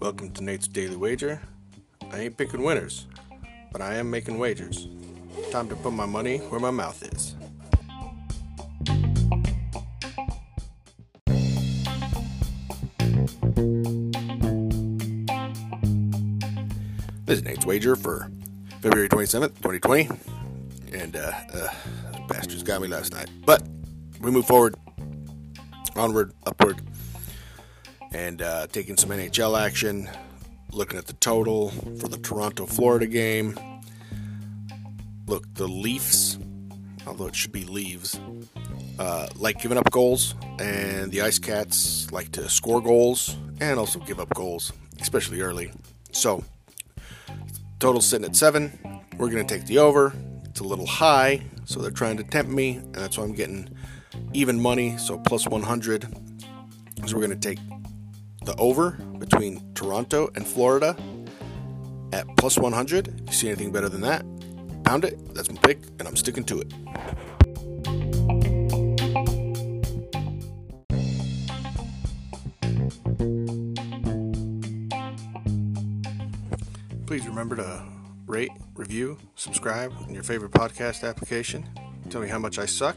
Welcome to Nate's Daily Wager. I ain't picking winners, but I am making wagers. Time to put my money where my mouth is. This is Nate's Wager for February 27th, 2020. And, uh, uh, bastards got me last night. But we move forward, onward, upward, and uh, taking some NHL action, looking at the total for the Toronto Florida game. Look, the Leafs, although it should be Leaves, uh, like giving up goals, and the Ice Cats like to score goals and also give up goals, especially early. So, total sitting at seven. We're going to take the over. It's a little high, so they're trying to tempt me, and that's why I'm getting even money, so plus 100. So we're going to take the over between Toronto and Florida at plus 100. If you see anything better than that, pound it. That's my pick, and I'm sticking to it. Please remember to rate, review, subscribe in your favorite podcast application. Tell me how much I suck